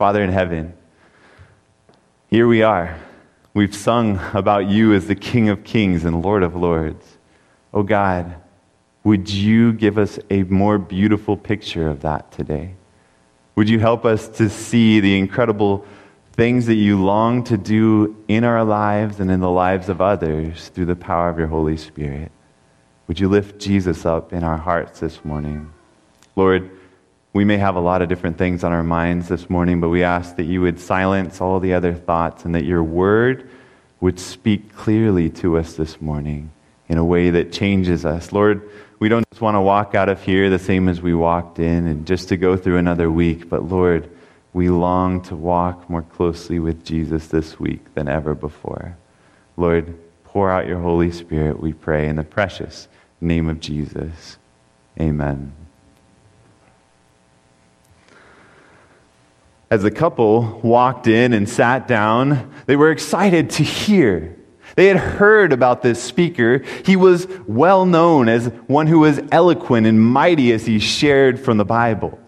Father in heaven, here we are. We've sung about you as the King of kings and Lord of lords. Oh God, would you give us a more beautiful picture of that today? Would you help us to see the incredible things that you long to do in our lives and in the lives of others through the power of your Holy Spirit? Would you lift Jesus up in our hearts this morning? Lord, we may have a lot of different things on our minds this morning, but we ask that you would silence all the other thoughts and that your word would speak clearly to us this morning in a way that changes us. Lord, we don't just want to walk out of here the same as we walked in and just to go through another week, but Lord, we long to walk more closely with Jesus this week than ever before. Lord, pour out your Holy Spirit, we pray, in the precious name of Jesus. Amen. As the couple walked in and sat down, they were excited to hear. They had heard about this speaker. He was well known as one who was eloquent and mighty as he shared from the Bible.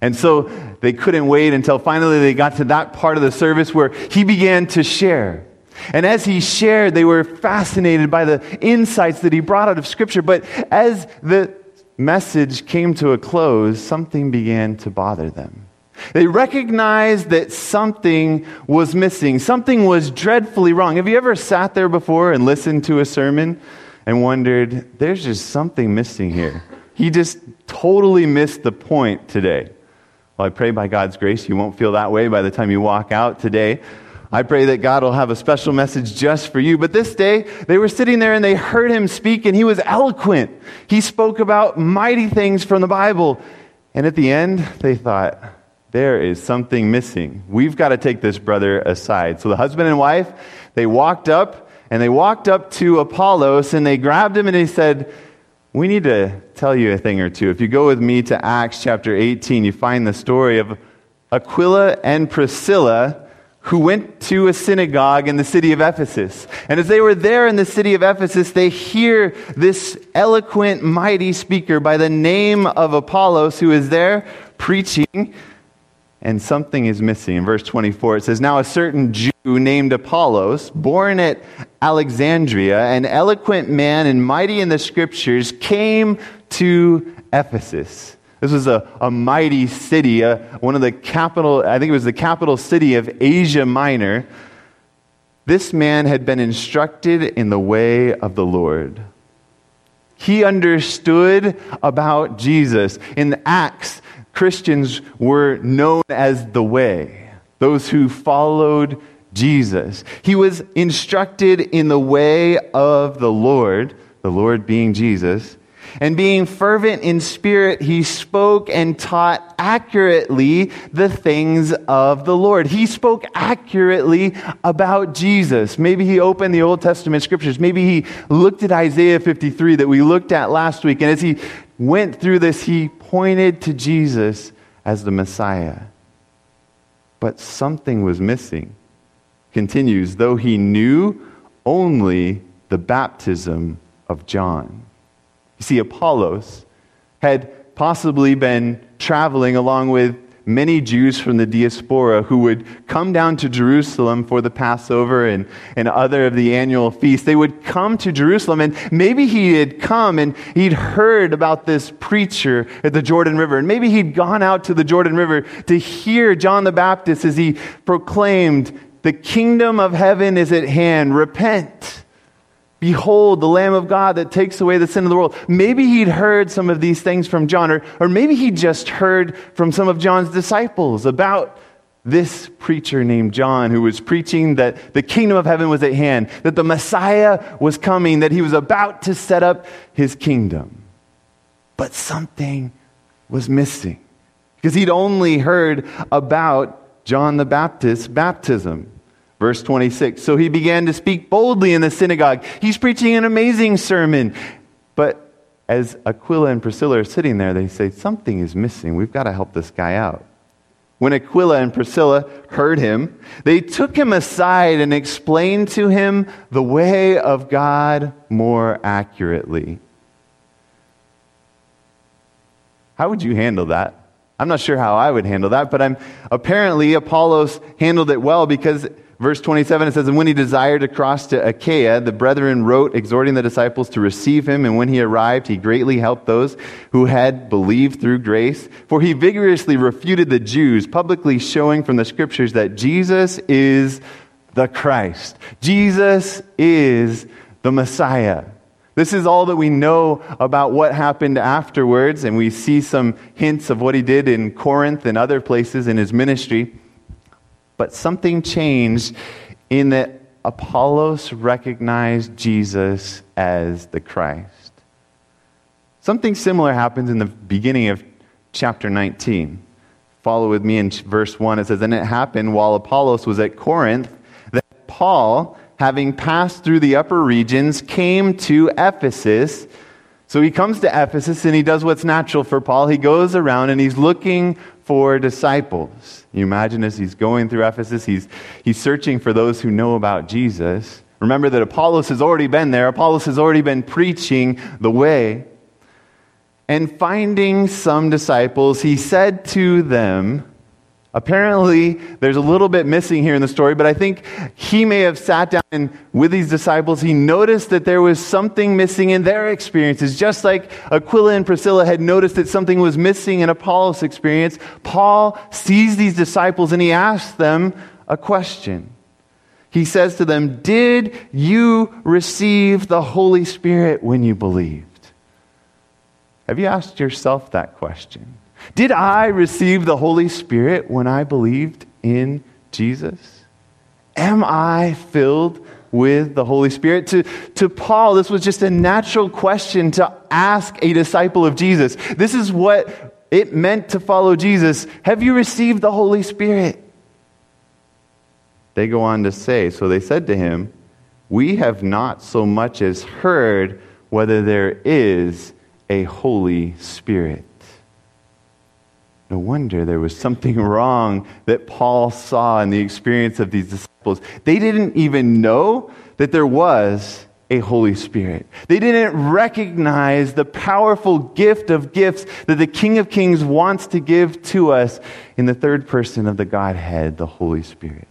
And so they couldn't wait until finally they got to that part of the service where he began to share. And as he shared, they were fascinated by the insights that he brought out of Scripture. But as the message came to a close, something began to bother them. They recognized that something was missing. Something was dreadfully wrong. Have you ever sat there before and listened to a sermon and wondered, there's just something missing here? He just totally missed the point today. Well, I pray by God's grace you won't feel that way by the time you walk out today. I pray that God will have a special message just for you. But this day, they were sitting there and they heard him speak, and he was eloquent. He spoke about mighty things from the Bible. And at the end, they thought, there is something missing. We've got to take this brother aside. So the husband and wife, they walked up and they walked up to Apollos and they grabbed him and they said, We need to tell you a thing or two. If you go with me to Acts chapter 18, you find the story of Aquila and Priscilla who went to a synagogue in the city of Ephesus. And as they were there in the city of Ephesus, they hear this eloquent, mighty speaker by the name of Apollos who is there preaching and something is missing. In verse 24, it says, Now a certain Jew named Apollos, born at Alexandria, an eloquent man and mighty in the scriptures, came to Ephesus. This was a, a mighty city, uh, one of the capital, I think it was the capital city of Asia Minor. This man had been instructed in the way of the Lord. He understood about Jesus. In Acts, Christians were known as the way, those who followed Jesus. He was instructed in the way of the Lord, the Lord being Jesus. And being fervent in spirit, he spoke and taught accurately the things of the Lord. He spoke accurately about Jesus. Maybe he opened the Old Testament scriptures. Maybe he looked at Isaiah 53 that we looked at last week. And as he went through this, he pointed to Jesus as the Messiah. But something was missing. Continues, though he knew only the baptism of John. You see, Apollos had possibly been traveling along with many Jews from the diaspora who would come down to Jerusalem for the Passover and, and other of the annual feasts. They would come to Jerusalem, and maybe he had come and he'd heard about this preacher at the Jordan River, and maybe he'd gone out to the Jordan River to hear John the Baptist as he proclaimed, The kingdom of heaven is at hand, repent. Behold, the Lamb of God that takes away the sin of the world. Maybe he'd heard some of these things from John, or, or maybe he just heard from some of John's disciples about this preacher named John who was preaching that the kingdom of heaven was at hand, that the Messiah was coming, that he was about to set up his kingdom. But something was missing because he'd only heard about John the Baptist's baptism. Verse 26 So he began to speak boldly in the synagogue. He's preaching an amazing sermon. But as Aquila and Priscilla are sitting there, they say, Something is missing. We've got to help this guy out. When Aquila and Priscilla heard him, they took him aside and explained to him the way of God more accurately. How would you handle that? I'm not sure how I would handle that, but I'm apparently Apollos handled it well because verse 27 it says, And when he desired to cross to Achaia, the brethren wrote, exhorting the disciples to receive him. And when he arrived, he greatly helped those who had believed through grace. For he vigorously refuted the Jews, publicly showing from the scriptures that Jesus is the Christ. Jesus is the Messiah. This is all that we know about what happened afterwards, and we see some hints of what he did in Corinth and other places in his ministry. But something changed in that Apollos recognized Jesus as the Christ. Something similar happens in the beginning of chapter 19. Follow with me in verse 1. It says, And it happened while Apollos was at Corinth that Paul having passed through the upper regions, came to Ephesus. So he comes to Ephesus and he does what's natural for Paul. He goes around and he's looking for disciples. You imagine as he's going through Ephesus, he's, he's searching for those who know about Jesus. Remember that Apollos has already been there, Apollos has already been preaching the way. And finding some disciples, he said to them, Apparently, there's a little bit missing here in the story, but I think he may have sat down and with these disciples, he noticed that there was something missing in their experiences. Just like Aquila and Priscilla had noticed that something was missing in Apollos' experience, Paul sees these disciples and he asks them a question. He says to them, Did you receive the Holy Spirit when you believed? Have you asked yourself that question? Did I receive the Holy Spirit when I believed in Jesus? Am I filled with the Holy Spirit? To, to Paul, this was just a natural question to ask a disciple of Jesus. This is what it meant to follow Jesus. Have you received the Holy Spirit? They go on to say, So they said to him, We have not so much as heard whether there is a Holy Spirit. No wonder there was something wrong that Paul saw in the experience of these disciples. They didn't even know that there was a Holy Spirit. They didn't recognize the powerful gift of gifts that the King of Kings wants to give to us in the third person of the Godhead, the Holy Spirit.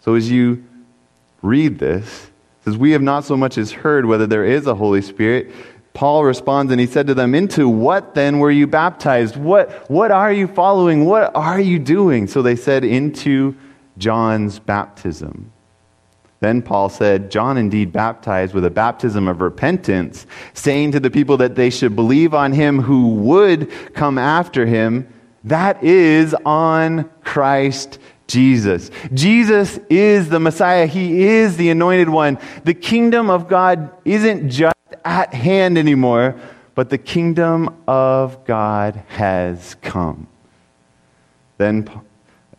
So as you read this, says, We have not so much as heard whether there is a Holy Spirit. Paul responds and he said to them, Into what then were you baptized? What, what are you following? What are you doing? So they said, Into John's baptism. Then Paul said, John indeed baptized with a baptism of repentance, saying to the people that they should believe on him who would come after him, that is, on Christ Jesus. Jesus is the Messiah. He is the anointed one. The kingdom of God isn't just at hand anymore, but the kingdom of God has come. Then,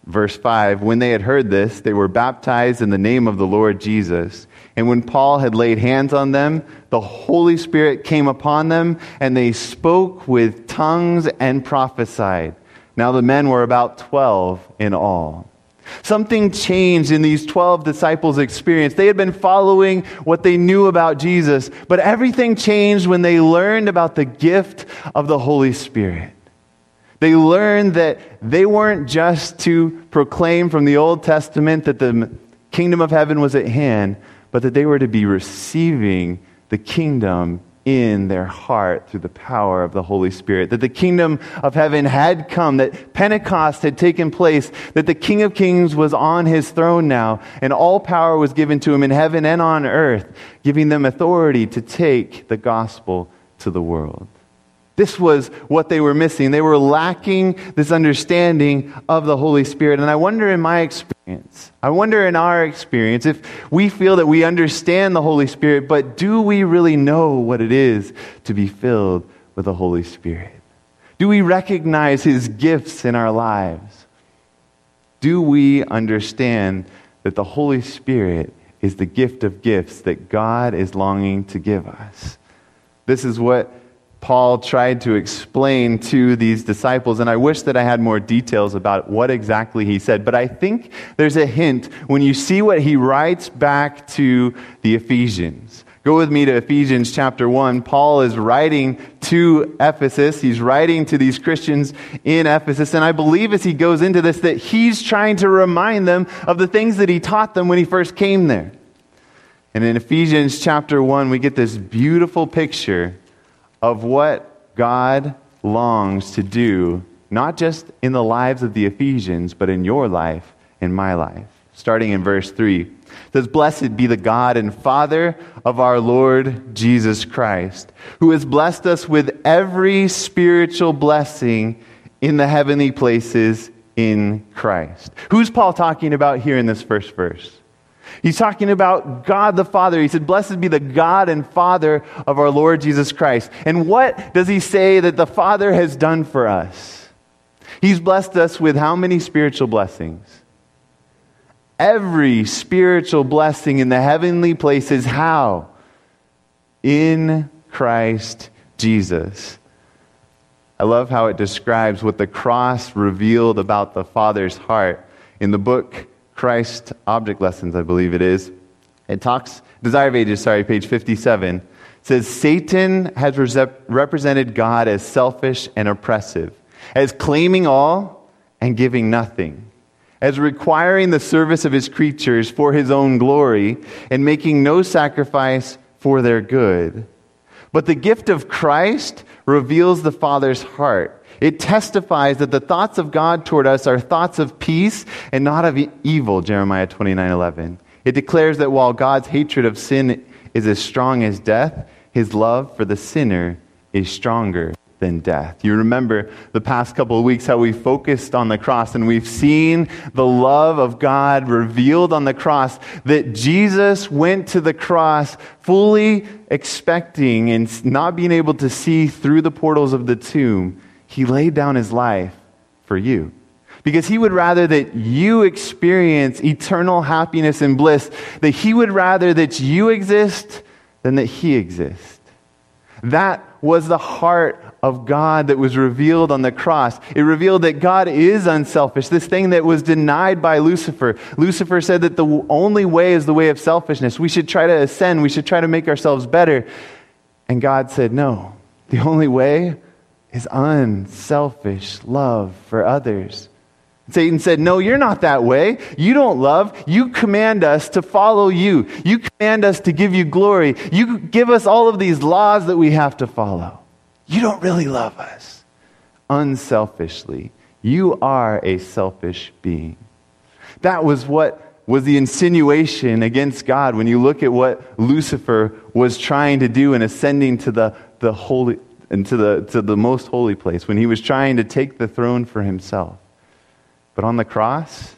verse 5 when they had heard this, they were baptized in the name of the Lord Jesus. And when Paul had laid hands on them, the Holy Spirit came upon them, and they spoke with tongues and prophesied. Now the men were about 12 in all. Something changed in these 12 disciples' experience. They had been following what they knew about Jesus, but everything changed when they learned about the gift of the Holy Spirit. They learned that they weren't just to proclaim from the Old Testament that the kingdom of heaven was at hand, but that they were to be receiving the kingdom in their heart through the power of the Holy Spirit. That the kingdom of heaven had come, that Pentecost had taken place, that the King of Kings was on his throne now, and all power was given to him in heaven and on earth, giving them authority to take the gospel to the world. This was what they were missing. They were lacking this understanding of the Holy Spirit. And I wonder in my experience, I wonder in our experience, if we feel that we understand the Holy Spirit, but do we really know what it is to be filled with the Holy Spirit? Do we recognize His gifts in our lives? Do we understand that the Holy Spirit is the gift of gifts that God is longing to give us? This is what Paul tried to explain to these disciples, and I wish that I had more details about what exactly he said. But I think there's a hint when you see what he writes back to the Ephesians. Go with me to Ephesians chapter 1. Paul is writing to Ephesus. He's writing to these Christians in Ephesus. And I believe as he goes into this that he's trying to remind them of the things that he taught them when he first came there. And in Ephesians chapter 1, we get this beautiful picture of what God longs to do, not just in the lives of the Ephesians, but in your life, in my life. Starting in verse 3. It says, Blessed be the God and Father of our Lord Jesus Christ, who has blessed us with every spiritual blessing in the heavenly places in Christ. Who's Paul talking about here in this first verse? He's talking about God the Father. He said, Blessed be the God and Father of our Lord Jesus Christ. And what does he say that the Father has done for us? He's blessed us with how many spiritual blessings? every spiritual blessing in the heavenly places. How? In Christ Jesus. I love how it describes what the cross revealed about the Father's heart. In the book Christ Object Lessons, I believe it is, it talks, Desire of Ages, sorry, page 57, says Satan has represented God as selfish and oppressive, as claiming all and giving nothing as requiring the service of his creatures for his own glory and making no sacrifice for their good. But the gift of Christ reveals the Father's heart. It testifies that the thoughts of God toward us are thoughts of peace and not of evil, Jeremiah 29 11. It declares that while God's hatred of sin is as strong as death, his love for the sinner is stronger than death. You remember the past couple of weeks how we focused on the cross and we've seen the love of God revealed on the cross, that Jesus went to the cross fully expecting and not being able to see through the portals of the tomb. He laid down his life for you. Because he would rather that you experience eternal happiness and bliss, that he would rather that you exist than that he exists. That was the heart of God that was revealed on the cross. It revealed that God is unselfish, this thing that was denied by Lucifer. Lucifer said that the only way is the way of selfishness. We should try to ascend, we should try to make ourselves better. And God said, no, the only way is unselfish love for others. Satan said, No, you're not that way. You don't love. You command us to follow you. You command us to give you glory. You give us all of these laws that we have to follow. You don't really love us unselfishly. You are a selfish being. That was what was the insinuation against God when you look at what Lucifer was trying to do in ascending to the, the holy into the, to the most holy place, when he was trying to take the throne for himself. But on the cross,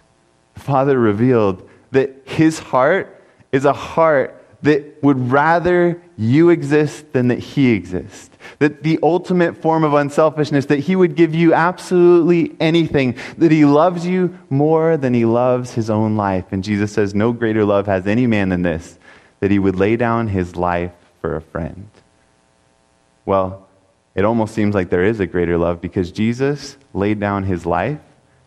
the Father revealed that his heart is a heart that would rather you exist than that he exists. That the ultimate form of unselfishness, that he would give you absolutely anything, that he loves you more than he loves his own life. And Jesus says, No greater love has any man than this, that he would lay down his life for a friend. Well, it almost seems like there is a greater love because Jesus laid down his life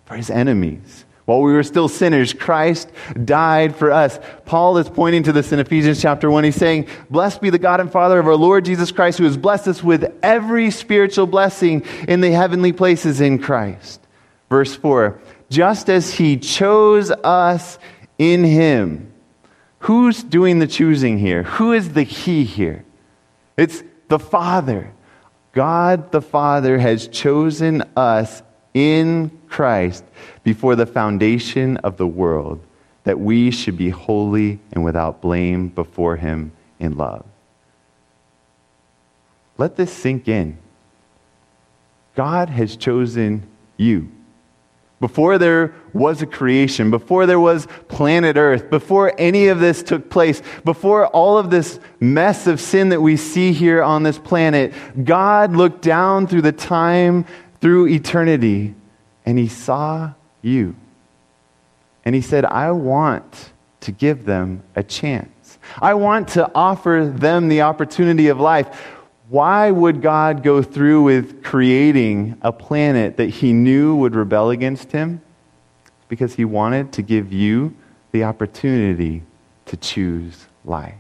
for his enemies. While we were still sinners, Christ died for us. Paul is pointing to this in Ephesians chapter 1. He's saying, Blessed be the God and Father of our Lord Jesus Christ, who has blessed us with every spiritual blessing in the heavenly places in Christ. Verse 4 Just as he chose us in him. Who's doing the choosing here? Who is the he here? It's the Father. God the Father has chosen us in Christ before the foundation of the world, that we should be holy and without blame before Him in love. Let this sink in. God has chosen you. Before there was a creation, before there was planet Earth, before any of this took place, before all of this mess of sin that we see here on this planet, God looked down through the time, through eternity, and he saw you. And he said, I want to give them a chance. I want to offer them the opportunity of life. Why would God go through with creating a planet that he knew would rebel against him? Because he wanted to give you the opportunity to choose life.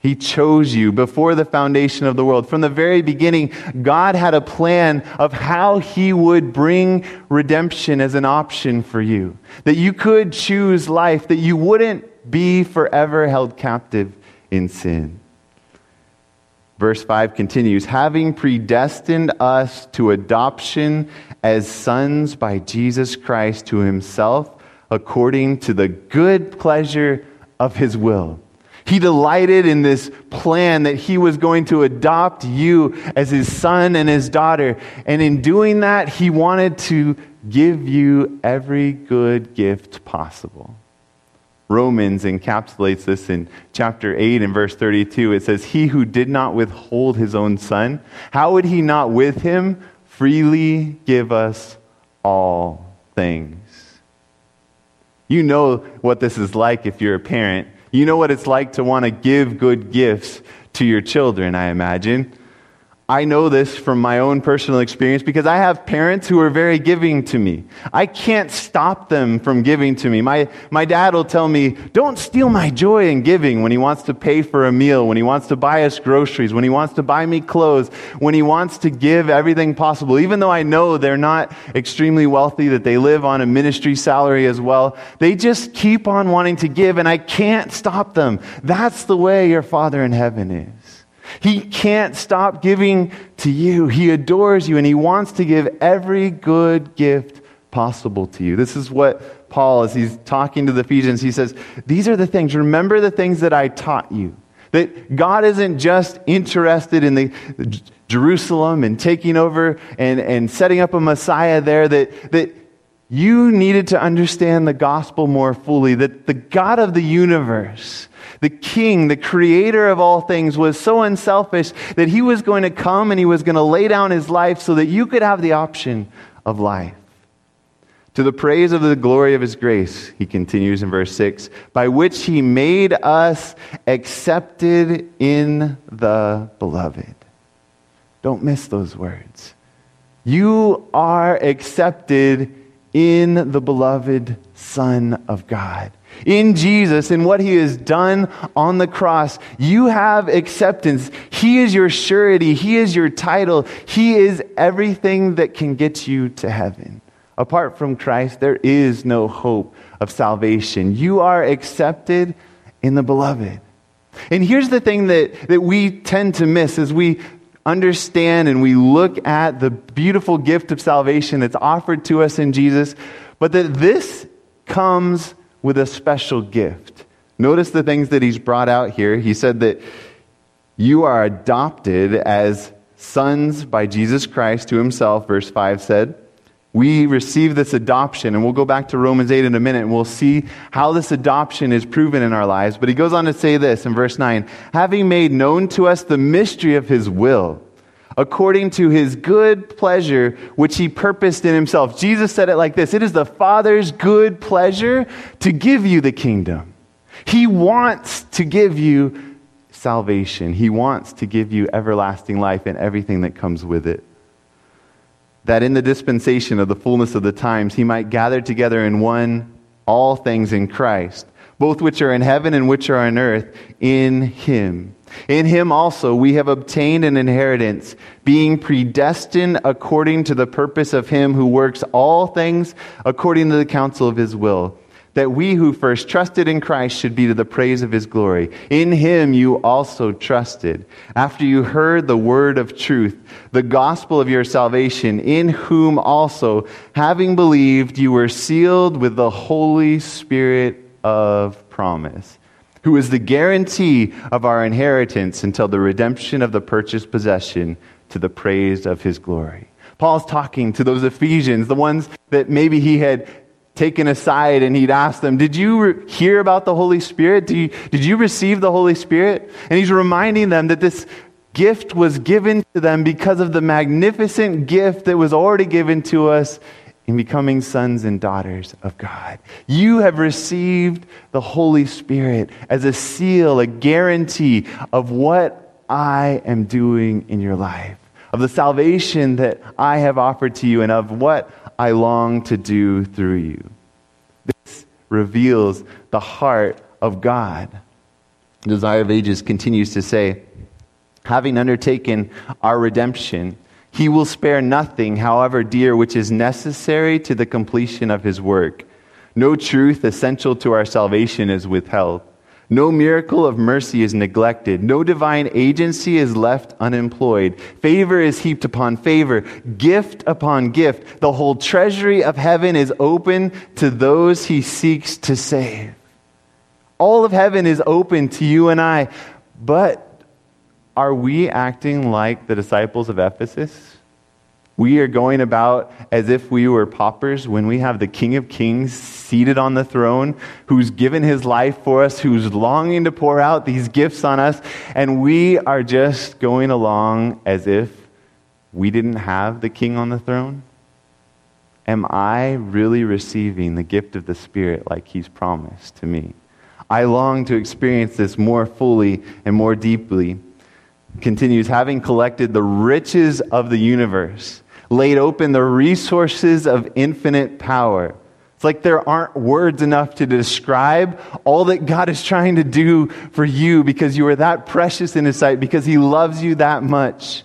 He chose you before the foundation of the world. From the very beginning, God had a plan of how He would bring redemption as an option for you. That you could choose life, that you wouldn't be forever held captive in sin. Verse 5 continues having predestined us to adoption as sons by Jesus Christ to Himself, according to the good pleasure of His will he delighted in this plan that he was going to adopt you as his son and his daughter. And in doing that, he wanted to give you every good gift possible. Romans encapsulates this in chapter 8 and verse 32. It says, He who did not withhold his own son, how would he not with him freely give us all things? You know what this is like if you're a parent you know what it's like to want to give good gifts to your children, I imagine. I know this from my own personal experience because I have parents who are very giving to me. I can't stop them from giving to me. My, my dad will tell me, don't steal my joy in giving when he wants to pay for a meal, when he wants to buy us groceries, when he wants to buy me clothes, when he wants to give everything possible. Even though I know they're not extremely wealthy, that they live on a ministry salary as well, they just keep on wanting to give and I can't stop them. That's the way your Father in heaven is. He can't stop giving to you. He adores you and he wants to give every good gift possible to you. This is what Paul, as he's talking to the Ephesians, he says, These are the things. Remember the things that I taught you. That God isn't just interested in the Jerusalem and taking over and, and setting up a Messiah there, that, that you needed to understand the gospel more fully, that the God of the universe, the king, the creator of all things, was so unselfish that he was going to come and he was going to lay down his life so that you could have the option of life. To the praise of the glory of his grace, he continues in verse 6, by which he made us accepted in the beloved. Don't miss those words. You are accepted in the beloved Son of God in Jesus in what he has done on the cross, you have acceptance. He is your surety. He is your title. He is everything that can get you to heaven. Apart from Christ, there is no hope of salvation. You are accepted in the beloved. And here's the thing that, that we tend to miss as we understand and we look at the beautiful gift of salvation that's offered to us in Jesus, but that this comes with a special gift. Notice the things that he's brought out here. He said that you are adopted as sons by Jesus Christ to himself, verse 5 said. We receive this adoption, and we'll go back to Romans 8 in a minute, and we'll see how this adoption is proven in our lives. But he goes on to say this in verse 9 having made known to us the mystery of his will according to his good pleasure, which he purposed in himself. Jesus said it like this It is the Father's good pleasure to give you the kingdom. He wants to give you salvation, he wants to give you everlasting life and everything that comes with it. That in the dispensation of the fullness of the times, he might gather together in one all things in Christ, both which are in heaven and which are on earth, in him. In him also we have obtained an inheritance, being predestined according to the purpose of him who works all things according to the counsel of his will, that we who first trusted in Christ should be to the praise of his glory. In him you also trusted, after you heard the word of truth, the gospel of your salvation, in whom also, having believed, you were sealed with the Holy Spirit of promise who is the guarantee of our inheritance until the redemption of the purchased possession to the praise of his glory. Paul's talking to those Ephesians, the ones that maybe he had taken aside and he'd asked them, Did you re- hear about the Holy Spirit? Did you, did you receive the Holy Spirit? And he's reminding them that this gift was given to them because of the magnificent gift that was already given to us in becoming sons and daughters of God. You have received the Holy Spirit as a seal, a guarantee of what I am doing in your life, of the salvation that I have offered to you, and of what I long to do through you. This reveals the heart of God. Desire of Ages continues to say, having undertaken our redemption, he will spare nothing, however dear, which is necessary to the completion of his work. No truth essential to our salvation is withheld. No miracle of mercy is neglected. No divine agency is left unemployed. Favor is heaped upon favor, gift upon gift. The whole treasury of heaven is open to those he seeks to save. All of heaven is open to you and I. But are we acting like the disciples of Ephesus? We are going about as if we were paupers when we have the King of Kings seated on the throne, who's given his life for us, who's longing to pour out these gifts on us, and we are just going along as if we didn't have the King on the throne? Am I really receiving the gift of the Spirit like he's promised to me? I long to experience this more fully and more deeply. Continues, having collected the riches of the universe laid open the resources of infinite power. Like there aren't words enough to describe all that God is trying to do for you because you are that precious in His sight, because He loves you that much.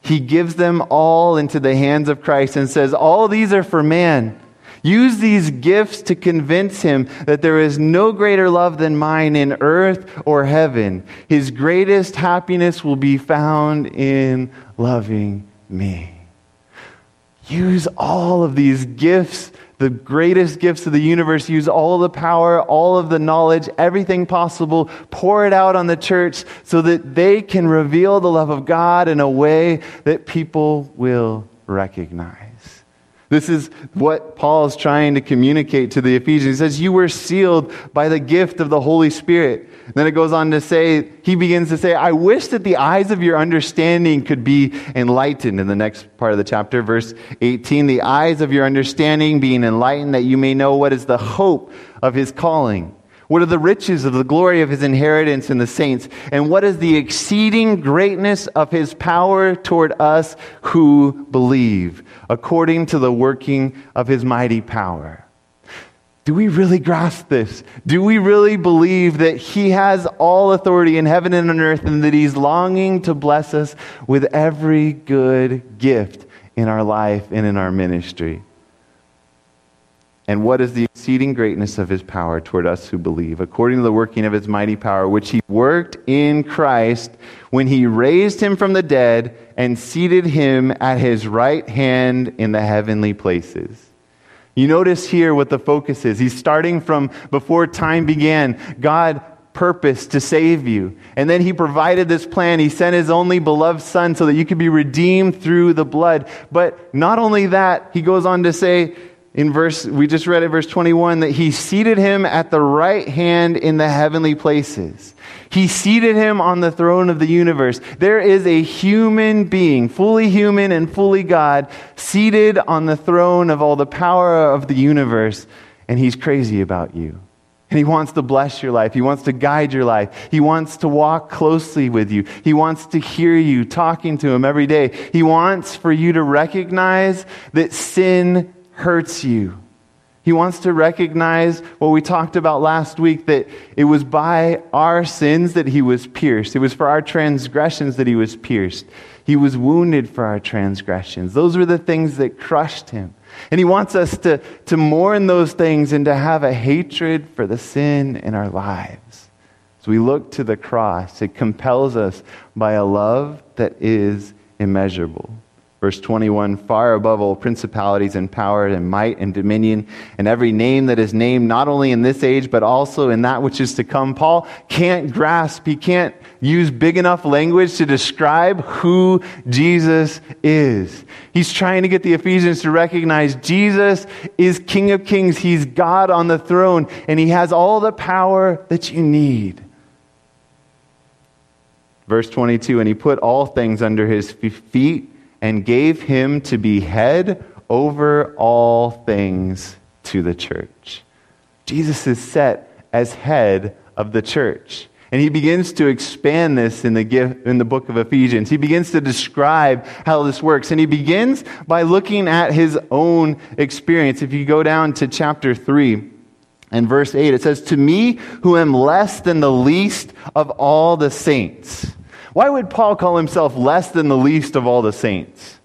He gives them all into the hands of Christ and says, All these are for man. Use these gifts to convince him that there is no greater love than mine in earth or heaven. His greatest happiness will be found in loving me. Use all of these gifts, the greatest gifts of the universe. Use all the power, all of the knowledge, everything possible. Pour it out on the church so that they can reveal the love of God in a way that people will recognize. This is what Paul is trying to communicate to the Ephesians. He says, You were sealed by the gift of the Holy Spirit. And then it goes on to say, he begins to say, I wish that the eyes of your understanding could be enlightened. In the next part of the chapter, verse 18, the eyes of your understanding being enlightened, that you may know what is the hope of his calling what are the riches of the glory of his inheritance in the saints? And what is the exceeding greatness of his power toward us who believe, according to the working of his mighty power? Do we really grasp this? Do we really believe that he has all authority in heaven and on earth and that he's longing to bless us with every good gift in our life and in our ministry? And what is the exceeding greatness of his power toward us who believe, according to the working of his mighty power, which he worked in Christ when he raised him from the dead and seated him at his right hand in the heavenly places? You notice here what the focus is. He's starting from before time began. God purpose to save you. And then he provided this plan. He sent his only beloved son so that you could be redeemed through the blood. But not only that, he goes on to say, in verse, we just read it, verse 21, that he seated him at the right hand in the heavenly places. He seated him on the throne of the universe. There is a human being, fully human and fully God, seated on the throne of all the power of the universe, and he's crazy about you. And he wants to bless your life. He wants to guide your life. He wants to walk closely with you. He wants to hear you talking to him every day. He wants for you to recognize that sin hurts you. He wants to recognize what we talked about last week that it was by our sins that he was pierced. It was for our transgressions that he was pierced. He was wounded for our transgressions. Those were the things that crushed him. And he wants us to, to mourn those things and to have a hatred for the sin in our lives. As we look to the cross, it compels us by a love that is immeasurable. Verse 21 Far above all principalities and power and might and dominion and every name that is named, not only in this age, but also in that which is to come. Paul can't grasp, he can't use big enough language to describe who Jesus is. He's trying to get the Ephesians to recognize Jesus is King of Kings, He's God on the throne, and He has all the power that you need. Verse 22 And He put all things under His feet and gave him to be head over all things to the church. Jesus is set as head of the church. And he begins to expand this in the, gift, in the book of Ephesians. He begins to describe how this works. And he begins by looking at his own experience. If you go down to chapter 3, And verse 8, it says, To me who am less than the least of all the saints. Why would Paul call himself less than the least of all the saints?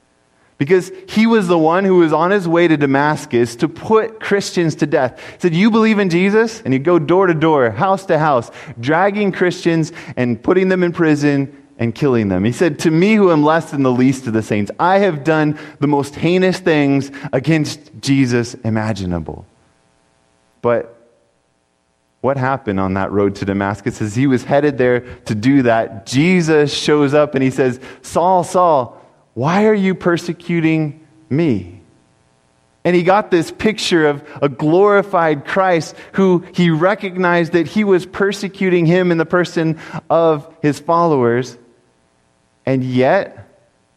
Because he was the one who was on his way to Damascus to put Christians to death. He said, You believe in Jesus? And he'd go door to door, house to house, dragging Christians and putting them in prison and killing them. He said, To me, who am less than the least of the saints, I have done the most heinous things against Jesus imaginable. But what happened on that road to Damascus as he was headed there to do that? Jesus shows up and he says, Saul, Saul, why are you persecuting me? And he got this picture of a glorified Christ who he recognized that he was persecuting him in the person of his followers, and yet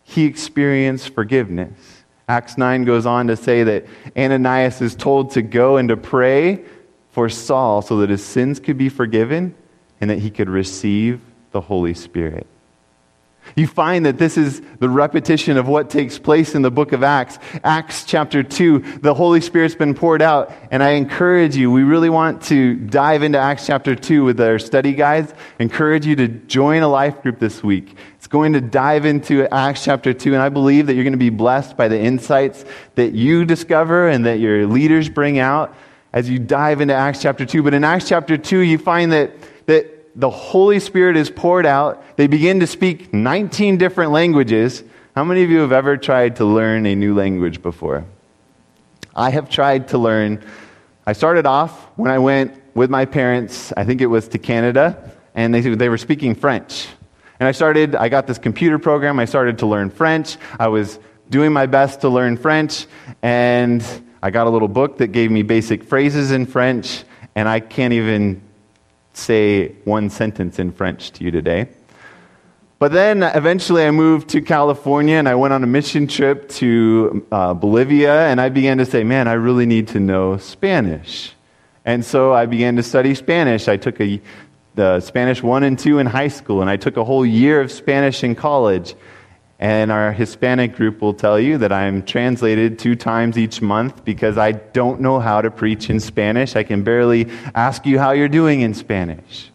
he experienced forgiveness. Acts 9 goes on to say that Ananias is told to go and to pray for Saul so that his sins could be forgiven and that he could receive the Holy Spirit. You find that this is the repetition of what takes place in the book of Acts. Acts chapter 2, the Holy Spirit's been poured out. And I encourage you, we really want to dive into Acts chapter 2 with our study guides. encourage you to join a life group this week. It's going to dive into Acts chapter 2, and I believe that you're going to be blessed by the insights that you discover and that your leaders bring out as you dive into Acts chapter 2. But in Acts chapter 2, you find that, that the Holy Spirit is poured out. They begin to speak 19 different languages. How many of you have ever tried to learn a new language before? I have tried to learn. I started off when I went with my parents, I think it was to Canada, and they, they were speaking French. And I started, I got this computer program, I started to learn French. I was doing my best to learn French, and I got a little book that gave me basic phrases in French, and I can't even say one sentence in French to you today. But then eventually I moved to California and I went on a mission trip to uh, Bolivia and I began to say, man, I really need to know Spanish. And so I began to study Spanish. I took a, the Spanish 1 and 2 in high school and I took a whole year of Spanish in college. And our Hispanic group will tell you that I'm translated two times each month because I don't know how to preach in Spanish. I can barely ask you how you're doing in Spanish.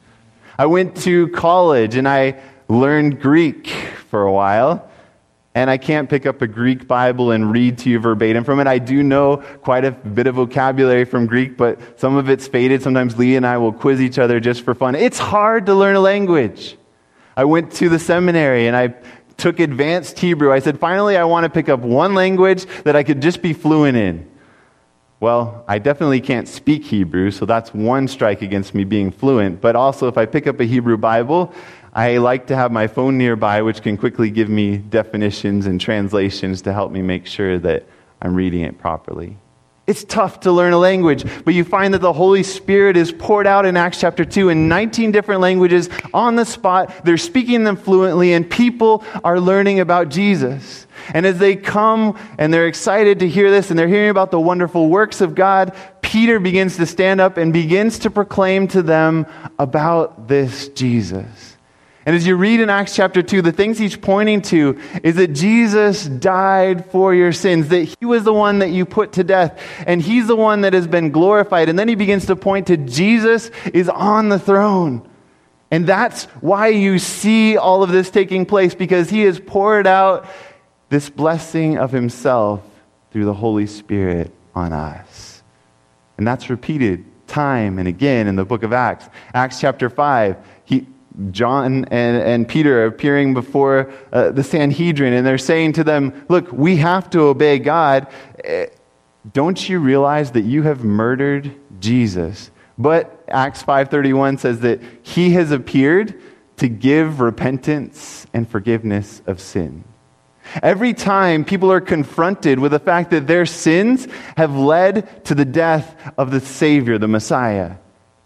I went to college and I learned Greek for a while. And I can't pick up a Greek Bible and read to you verbatim from it. I do know quite a bit of vocabulary from Greek, but some of it's faded. Sometimes Lee and I will quiz each other just for fun. It's hard to learn a language. I went to the seminary and I took advanced Hebrew. I said, finally, I want to pick up one language that I could just be fluent in. Well, I definitely can't speak Hebrew, so that's one strike against me being fluent. But also, if I pick up a Hebrew Bible, I like to have my phone nearby, which can quickly give me definitions and translations to help me make sure that I'm reading it properly. It's tough to learn a language, but you find that the Holy Spirit is poured out in Acts chapter 2 in 19 different languages on the spot. They're speaking them fluently, and people are learning about Jesus. And as they come and they're excited to hear this and they're hearing about the wonderful works of God, Peter begins to stand up and begins to proclaim to them about this Jesus. And as you read in Acts chapter 2, the things he's pointing to is that Jesus died for your sins, that he was the one that you put to death, and he's the one that has been glorified. And then he begins to point to Jesus is on the throne. And that's why you see all of this taking place, because he has poured out this blessing of himself through the Holy Spirit on us. And that's repeated time and again in the book of Acts. Acts chapter 5, he, John and, and Peter appearing before uh, the Sanhedrin, and they're saying to them, Look, we have to obey God. Eh, don't you realize that you have murdered Jesus? But Acts 5:31 says that he has appeared to give repentance and forgiveness of sin. Every time people are confronted with the fact that their sins have led to the death of the Savior, the Messiah,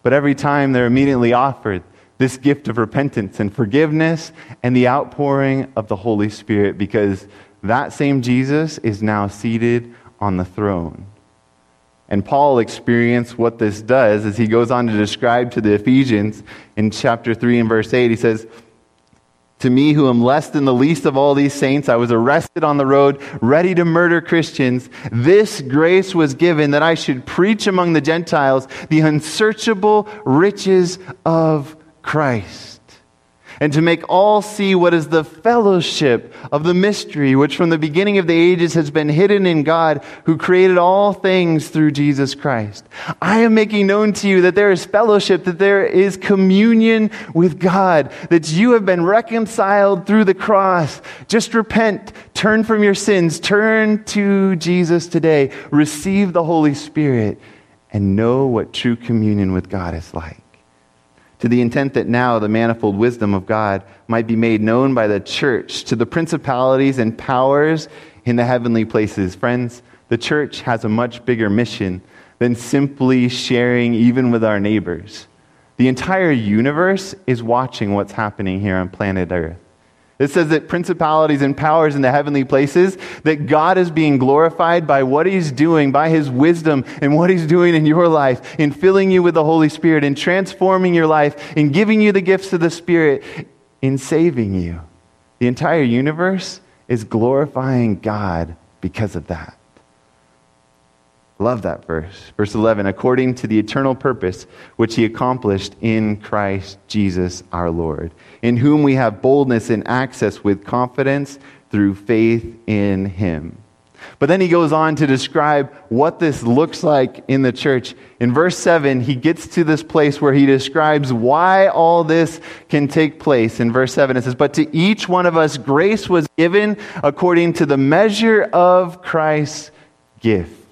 but every time they're immediately offered this gift of repentance and forgiveness and the outpouring of the Holy Spirit because that same Jesus is now seated on the throne. And Paul experienced what this does as he goes on to describe to the Ephesians in chapter 3 and verse 8. He says, To me, who am less than the least of all these saints, I was arrested on the road, ready to murder Christians. This grace was given that I should preach among the Gentiles the unsearchable riches of Christ and to make all see what is the fellowship of the mystery, which from the beginning of the ages has been hidden in God, who created all things through Jesus Christ. I am making known to you that there is fellowship, that there is communion with God, that you have been reconciled through the cross. Just repent, turn from your sins, turn to Jesus today, receive the Holy Spirit, and know what true communion with God is like to the intent that now the manifold wisdom of God might be made known by the church to the principalities and powers in the heavenly places. Friends, the church has a much bigger mission than simply sharing even with our neighbors. The entire universe is watching what's happening here on planet Earth. It says that principalities and powers in the heavenly places, that God is being glorified by what He's doing, by His wisdom and what He's doing in your life, in filling you with the Holy Spirit, in transforming your life, in giving you the gifts of the Spirit, in saving you. The entire universe is glorifying God because of that. Love that verse. Verse 11, according to the eternal purpose which he accomplished in Christ Jesus our Lord, in whom we have boldness and access with confidence through faith in him. But then he goes on to describe what this looks like in the church. In verse 7, he gets to this place where he describes why all this can take place. In verse 7, it says, But to each one of us grace was given according to the measure of Christ's gift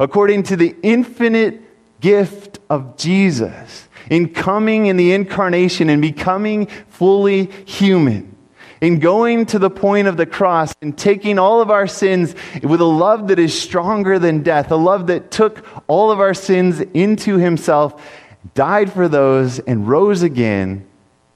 according to the infinite gift of Jesus in coming in the incarnation and becoming fully human, in going to the point of the cross and taking all of our sins with a love that is stronger than death, a love that took all of our sins into himself, died for those, and rose again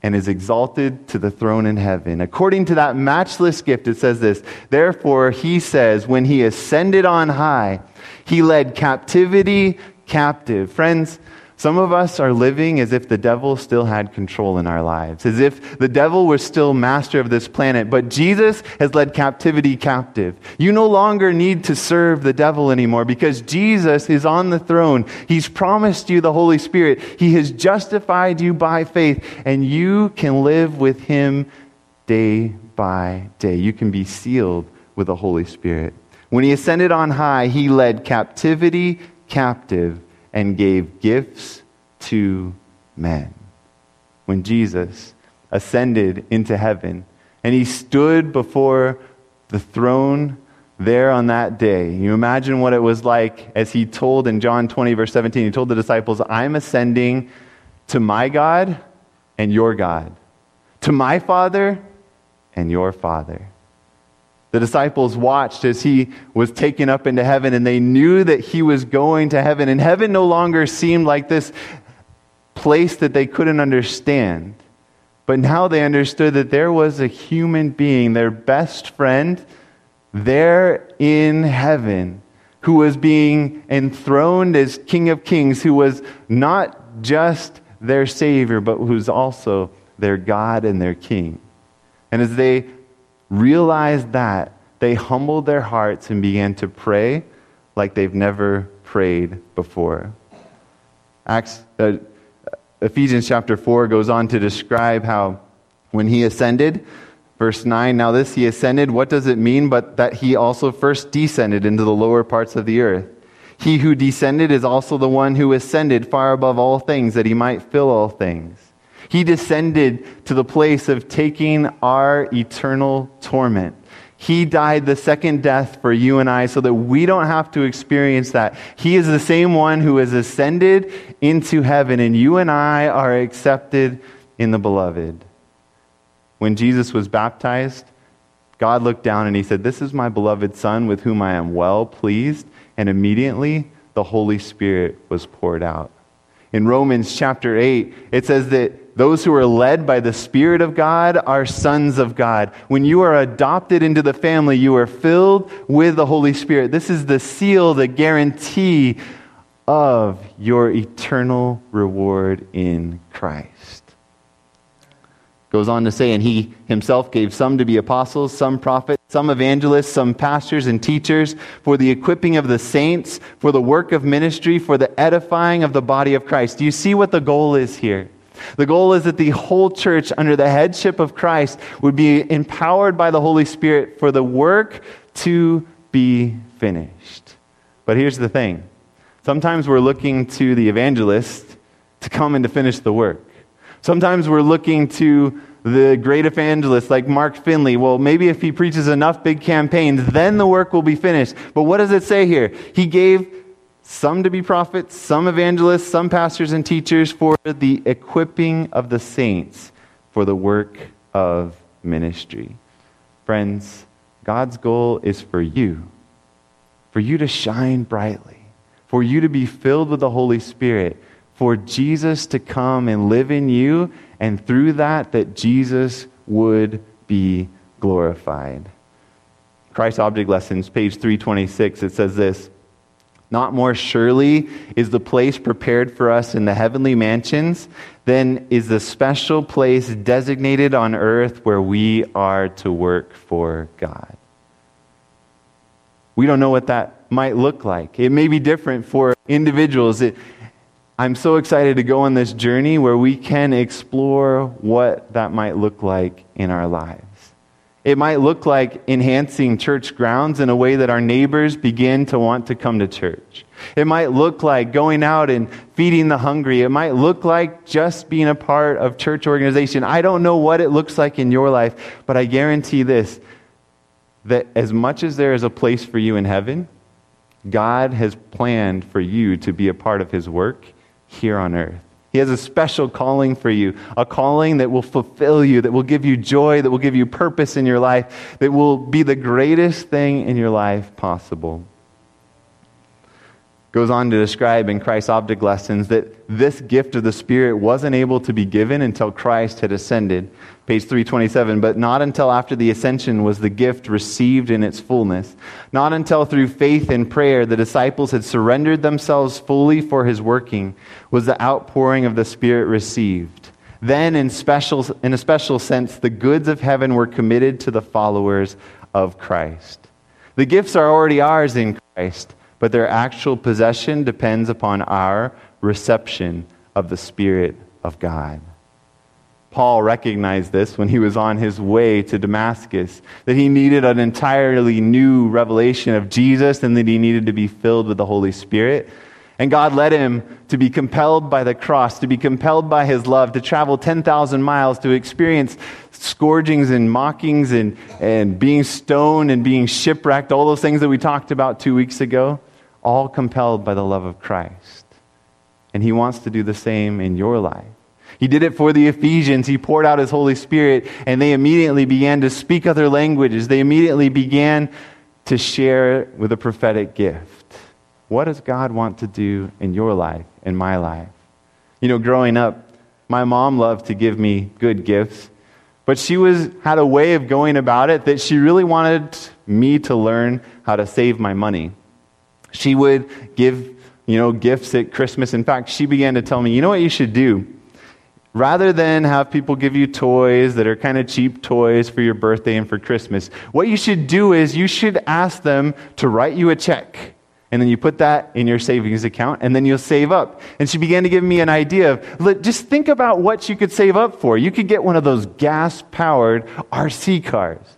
and is exalted to the throne in heaven. According to that matchless gift, it says this Therefore, he says, when he ascended on high, he led captivity captive. Friends, some of us are living as if the devil still had control in our lives, as if the devil was still master of this planet. But Jesus has led captivity captive. You no longer need to serve the devil anymore because Jesus is on the throne. He's promised you the Holy Spirit. He has justified you by faith, and you can live with him day by day. You can be sealed with the Holy Spirit. When he ascended on high, he led captivity captive and gave gifts to men. When Jesus ascended into heaven and he stood before the throne there on that day, you imagine what it was like as he told in John 20, verse 17, he told the disciples, I'm ascending to my God and your God, to my Father and your Father. The disciples watched as he was taken up into heaven, and they knew that he was going to heaven. And heaven no longer seemed like this place that they couldn't understand. But now they understood that there was a human being, their best friend, there in heaven, who was being enthroned as King of Kings, who was not just their Savior, but who's also their God and their King. And as they realized that, they humbled their hearts and began to pray like they've never prayed before. Acts, uh, Ephesians chapter 4 goes on to describe how when he ascended, verse 9, now this he ascended, what does it mean but that he also first descended into the lower parts of the earth? He who descended is also the one who ascended far above all things that he might fill all things. He descended to the place of taking our eternal torment. He died the second death for you and I so that we don't have to experience that. He is the same one who has ascended into heaven, and you and I are accepted in the beloved. When Jesus was baptized, God looked down and he said, This is my beloved Son with whom I am well pleased. And immediately the Holy Spirit was poured out. In Romans chapter 8, it says that those who are led by the Spirit of God are sons of God. When you are adopted into the family, you are filled with the Holy Spirit. This is the seal, the guarantee of your eternal reward in Christ. Goes on to say, and he himself gave some to be apostles, some prophets, some evangelists, some pastors and teachers for the equipping of the saints, for the work of ministry, for the edifying of the body of Christ. Do you see what the goal is here? The goal is that the whole church, under the headship of Christ, would be empowered by the Holy Spirit for the work to be finished. But here's the thing sometimes we're looking to the evangelist to come and to finish the work. Sometimes we're looking to the great evangelists like Mark Finley. Well, maybe if he preaches enough big campaigns, then the work will be finished. But what does it say here? He gave some to be prophets, some evangelists, some pastors and teachers for the equipping of the saints for the work of ministry. Friends, God's goal is for you, for you to shine brightly, for you to be filled with the Holy Spirit for Jesus to come and live in you, and through that, that Jesus would be glorified. Christ Object Lessons, page 326, it says this Not more surely is the place prepared for us in the heavenly mansions than is the special place designated on earth where we are to work for God. We don't know what that might look like. It may be different for individuals. It, I'm so excited to go on this journey where we can explore what that might look like in our lives. It might look like enhancing church grounds in a way that our neighbors begin to want to come to church. It might look like going out and feeding the hungry. It might look like just being a part of church organization. I don't know what it looks like in your life, but I guarantee this that as much as there is a place for you in heaven, God has planned for you to be a part of his work here on earth. He has a special calling for you, a calling that will fulfill you, that will give you joy, that will give you purpose in your life, that will be the greatest thing in your life possible. Goes on to describe in Christ's Object Lessons that this gift of the Spirit wasn't able to be given until Christ had ascended page 327, but not until after the ascension was the gift received in its fullness. Not until through faith and prayer the disciples had surrendered themselves fully for his working was the outpouring of the Spirit received. Then, in, special, in a special sense, the goods of heaven were committed to the followers of Christ. The gifts are already ours in Christ, but their actual possession depends upon our reception of the Spirit of God. Paul recognized this when he was on his way to Damascus, that he needed an entirely new revelation of Jesus and that he needed to be filled with the Holy Spirit. And God led him to be compelled by the cross, to be compelled by his love, to travel 10,000 miles, to experience scourgings and mockings and, and being stoned and being shipwrecked, all those things that we talked about two weeks ago, all compelled by the love of Christ. And he wants to do the same in your life. He did it for the Ephesians. He poured out his Holy Spirit, and they immediately began to speak other languages. They immediately began to share with a prophetic gift. What does God want to do in your life, in my life? You know, growing up, my mom loved to give me good gifts, but she was had a way of going about it that she really wanted me to learn how to save my money. She would give, you know, gifts at Christmas. In fact, she began to tell me, "You know what you should do? rather than have people give you toys that are kind of cheap toys for your birthday and for Christmas, what you should do is you should ask them to write you a check. And then you put that in your savings account, and then you'll save up. And she began to give me an idea of look, just think about what you could save up for. You could get one of those gas powered RC cars.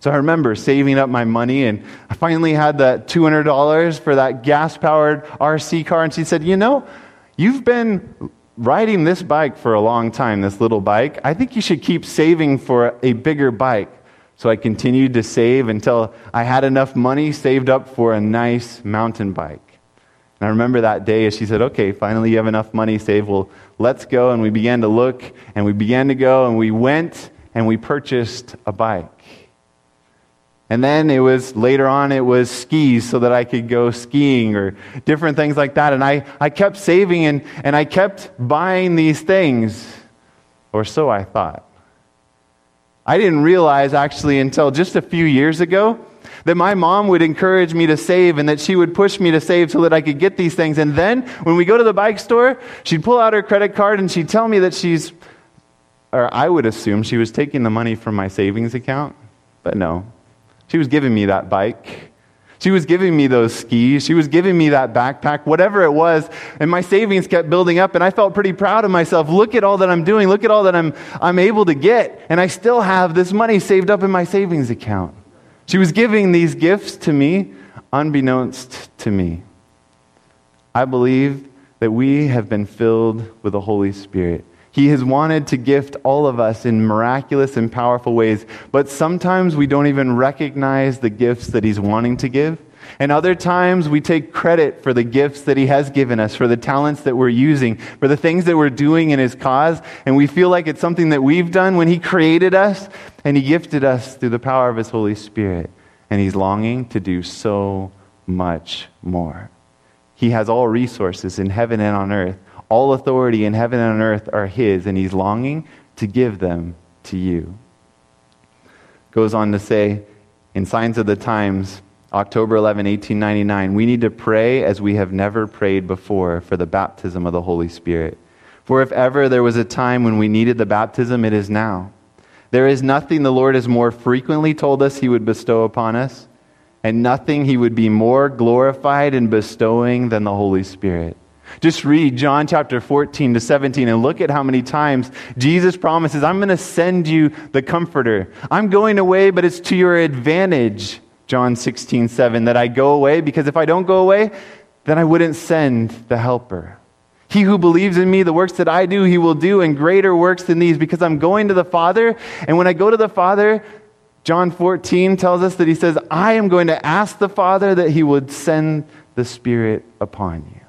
So I remember saving up my money, and I finally had that $200 for that gas powered RC car. And she said, You know, you've been riding this bike for a long time, this little bike, I think you should keep saving for a bigger bike. So I continued to save until I had enough money saved up for a nice mountain bike. And I remember that day as she said, Okay, finally you have enough money saved. Well, let's go. And we began to look and we began to go and we went and we purchased a bike. And then it was later on, it was skis so that I could go skiing or different things like that. And I, I kept saving and, and I kept buying these things, or so I thought. I didn't realize actually until just a few years ago that my mom would encourage me to save and that she would push me to save so that I could get these things. And then when we go to the bike store, she'd pull out her credit card and she'd tell me that she's or I would assume she was taking the money from my savings account, but no. She was giving me that bike. She was giving me those skis. She was giving me that backpack, whatever it was. And my savings kept building up, and I felt pretty proud of myself. Look at all that I'm doing. Look at all that I'm, I'm able to get. And I still have this money saved up in my savings account. She was giving these gifts to me, unbeknownst to me. I believe that we have been filled with the Holy Spirit. He has wanted to gift all of us in miraculous and powerful ways, but sometimes we don't even recognize the gifts that He's wanting to give. And other times we take credit for the gifts that He has given us, for the talents that we're using, for the things that we're doing in His cause, and we feel like it's something that we've done when He created us and He gifted us through the power of His Holy Spirit. And He's longing to do so much more. He has all resources in heaven and on earth all authority in heaven and on earth are His, and He's longing to give them to you. Goes on to say, in Signs of the Times, October 11, 1899, we need to pray as we have never prayed before for the baptism of the Holy Spirit. For if ever there was a time when we needed the baptism, it is now. There is nothing the Lord has more frequently told us He would bestow upon us, and nothing He would be more glorified in bestowing than the Holy Spirit. Just read John chapter 14 to 17 and look at how many times Jesus promises, I'm going to send you the comforter. I'm going away, but it's to your advantage, John 16, 7, that I go away, because if I don't go away, then I wouldn't send the helper. He who believes in me, the works that I do, he will do, and greater works than these, because I'm going to the Father. And when I go to the Father, John 14 tells us that he says, I am going to ask the Father that he would send the Spirit upon you.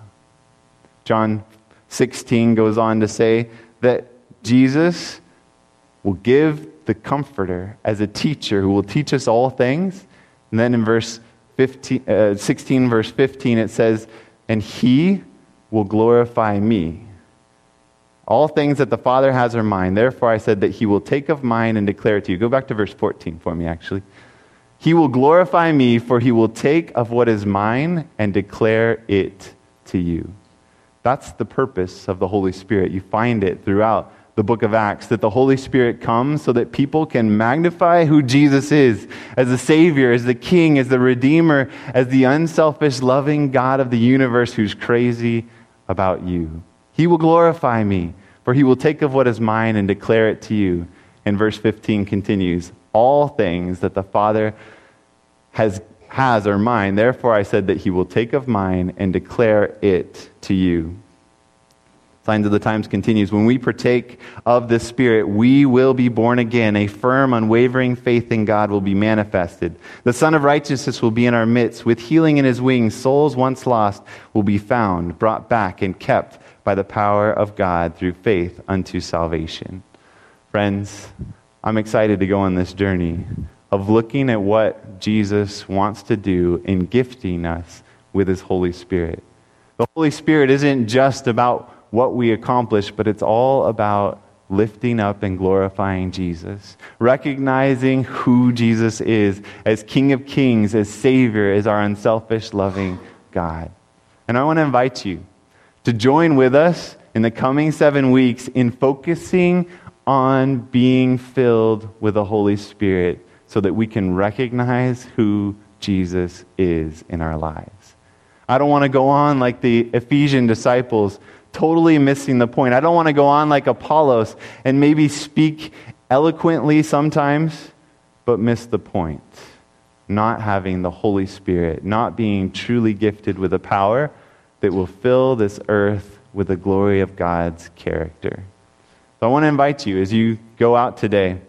John 16 goes on to say that Jesus will give the comforter as a teacher who will teach us all things. And then in verse 15, uh, 16, verse 15, it says, And he will glorify me. All things that the Father has are mine. Therefore, I said that he will take of mine and declare it to you. Go back to verse 14 for me, actually. He will glorify me, for he will take of what is mine and declare it to you. That's the purpose of the Holy Spirit. You find it throughout the book of Acts that the Holy Spirit comes so that people can magnify who Jesus is as the Savior, as the King, as the Redeemer, as the unselfish, loving God of the universe who's crazy about you. He will glorify me, for he will take of what is mine and declare it to you. And verse 15 continues All things that the Father has has are mine. Therefore, I said that he will take of mine and declare it to you. Signs of the Times continues When we partake of the Spirit, we will be born again. A firm, unwavering faith in God will be manifested. The Sun of Righteousness will be in our midst. With healing in his wings, souls once lost will be found, brought back, and kept by the power of God through faith unto salvation. Friends, I'm excited to go on this journey of looking at what Jesus wants to do in gifting us with his Holy Spirit. The Holy Spirit isn't just about what we accomplish, but it's all about lifting up and glorifying Jesus, recognizing who Jesus is as King of Kings, as Savior, as our unselfish, loving God. And I want to invite you to join with us in the coming seven weeks in focusing on being filled with the Holy Spirit so that we can recognize who Jesus is in our lives. I don't want to go on like the Ephesian disciples, totally missing the point. I don't want to go on like Apollos and maybe speak eloquently sometimes, but miss the point. Not having the Holy Spirit, not being truly gifted with a power that will fill this earth with the glory of God's character. So I want to invite you as you go out today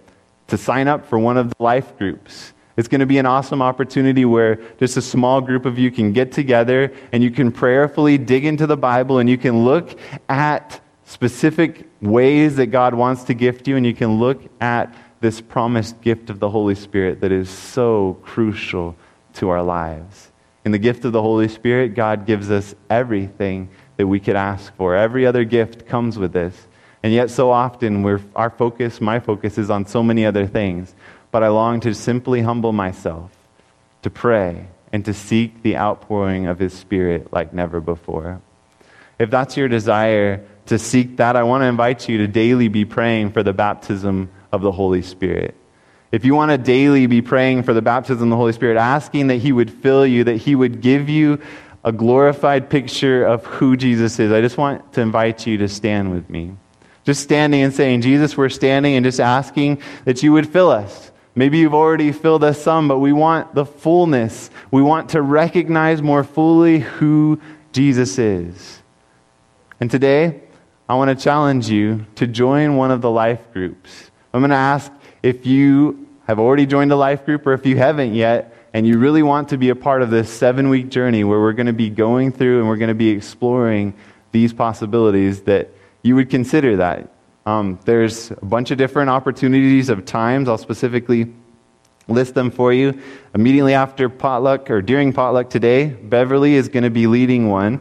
to sign up for one of the life groups. It's going to be an awesome opportunity where just a small group of you can get together and you can prayerfully dig into the Bible and you can look at specific ways that God wants to gift you and you can look at this promised gift of the Holy Spirit that is so crucial to our lives. In the gift of the Holy Spirit, God gives us everything that we could ask for. Every other gift comes with this. And yet, so often, our focus, my focus, is on so many other things. But I long to simply humble myself, to pray, and to seek the outpouring of His Spirit like never before. If that's your desire to seek that, I want to invite you to daily be praying for the baptism of the Holy Spirit. If you want to daily be praying for the baptism of the Holy Spirit, asking that He would fill you, that He would give you a glorified picture of who Jesus is, I just want to invite you to stand with me. Just standing and saying, Jesus, we're standing and just asking that you would fill us. Maybe you've already filled us some, but we want the fullness. We want to recognize more fully who Jesus is. And today, I want to challenge you to join one of the life groups. I'm going to ask if you have already joined a life group or if you haven't yet, and you really want to be a part of this seven week journey where we're going to be going through and we're going to be exploring these possibilities, that you would consider that. Um, there's a bunch of different opportunities of times. I'll specifically list them for you. Immediately after potluck or during potluck today, Beverly is going to be leading one,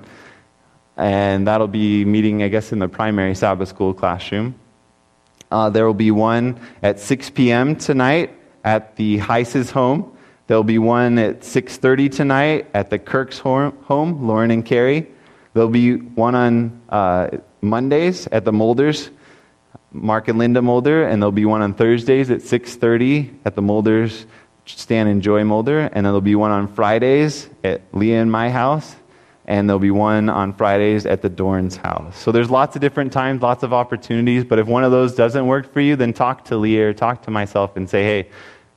and that'll be meeting, I guess, in the primary Sabbath school classroom. Uh, there will be one at 6 p.m. tonight at the Heises home. There'll be one at 6:30 tonight at the Kirk's home, Lauren and Carrie. There'll be one on uh, Mondays at the Mulders Mark and Linda Mulder, and there'll be one on Thursdays at 6:30 at the Mulders Stan and Joy Mulder, and there'll be one on Fridays at Leah and my house, and there'll be one on Fridays at the Dorn's house. So there's lots of different times, lots of opportunities, but if one of those doesn't work for you, then talk to Leah or talk to myself and say, "Hey,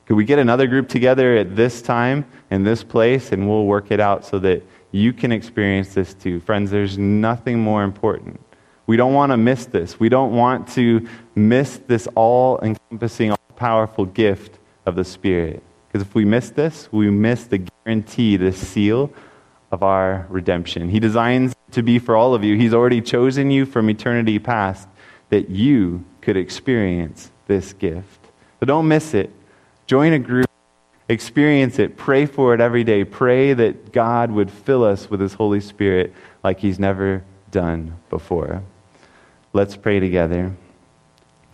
could we get another group together at this time in this place and we'll work it out so that you can experience this too." Friends, there's nothing more important we don't want to miss this. We don't want to miss this all encompassing, all powerful gift of the Spirit. Because if we miss this, we miss the guarantee, the seal of our redemption. He designs to be for all of you. He's already chosen you from eternity past that you could experience this gift. So don't miss it. Join a group, experience it, pray for it every day. Pray that God would fill us with His Holy Spirit like He's never done before. Let's pray together.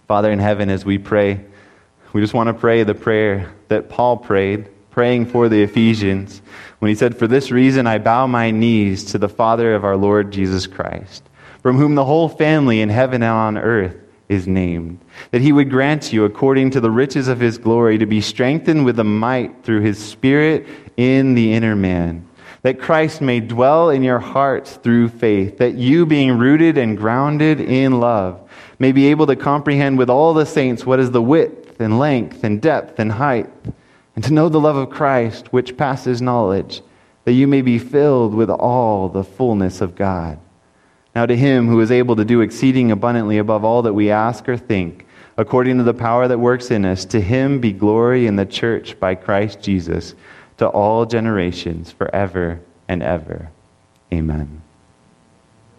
Father in heaven, as we pray, we just want to pray the prayer that Paul prayed, praying for the Ephesians, when he said, For this reason I bow my knees to the Father of our Lord Jesus Christ, from whom the whole family in heaven and on earth is named, that he would grant you, according to the riches of his glory, to be strengthened with the might through his Spirit in the inner man that Christ may dwell in your hearts through faith, that you, being rooted and grounded in love, may be able to comprehend with all the saints what is the width and length and depth and height, and to know the love of Christ, which passes knowledge, that you may be filled with all the fullness of God. Now, to him who is able to do exceeding abundantly above all that we ask or think, according to the power that works in us, to him be glory in the church by Christ Jesus to all generations, forever and ever. Amen.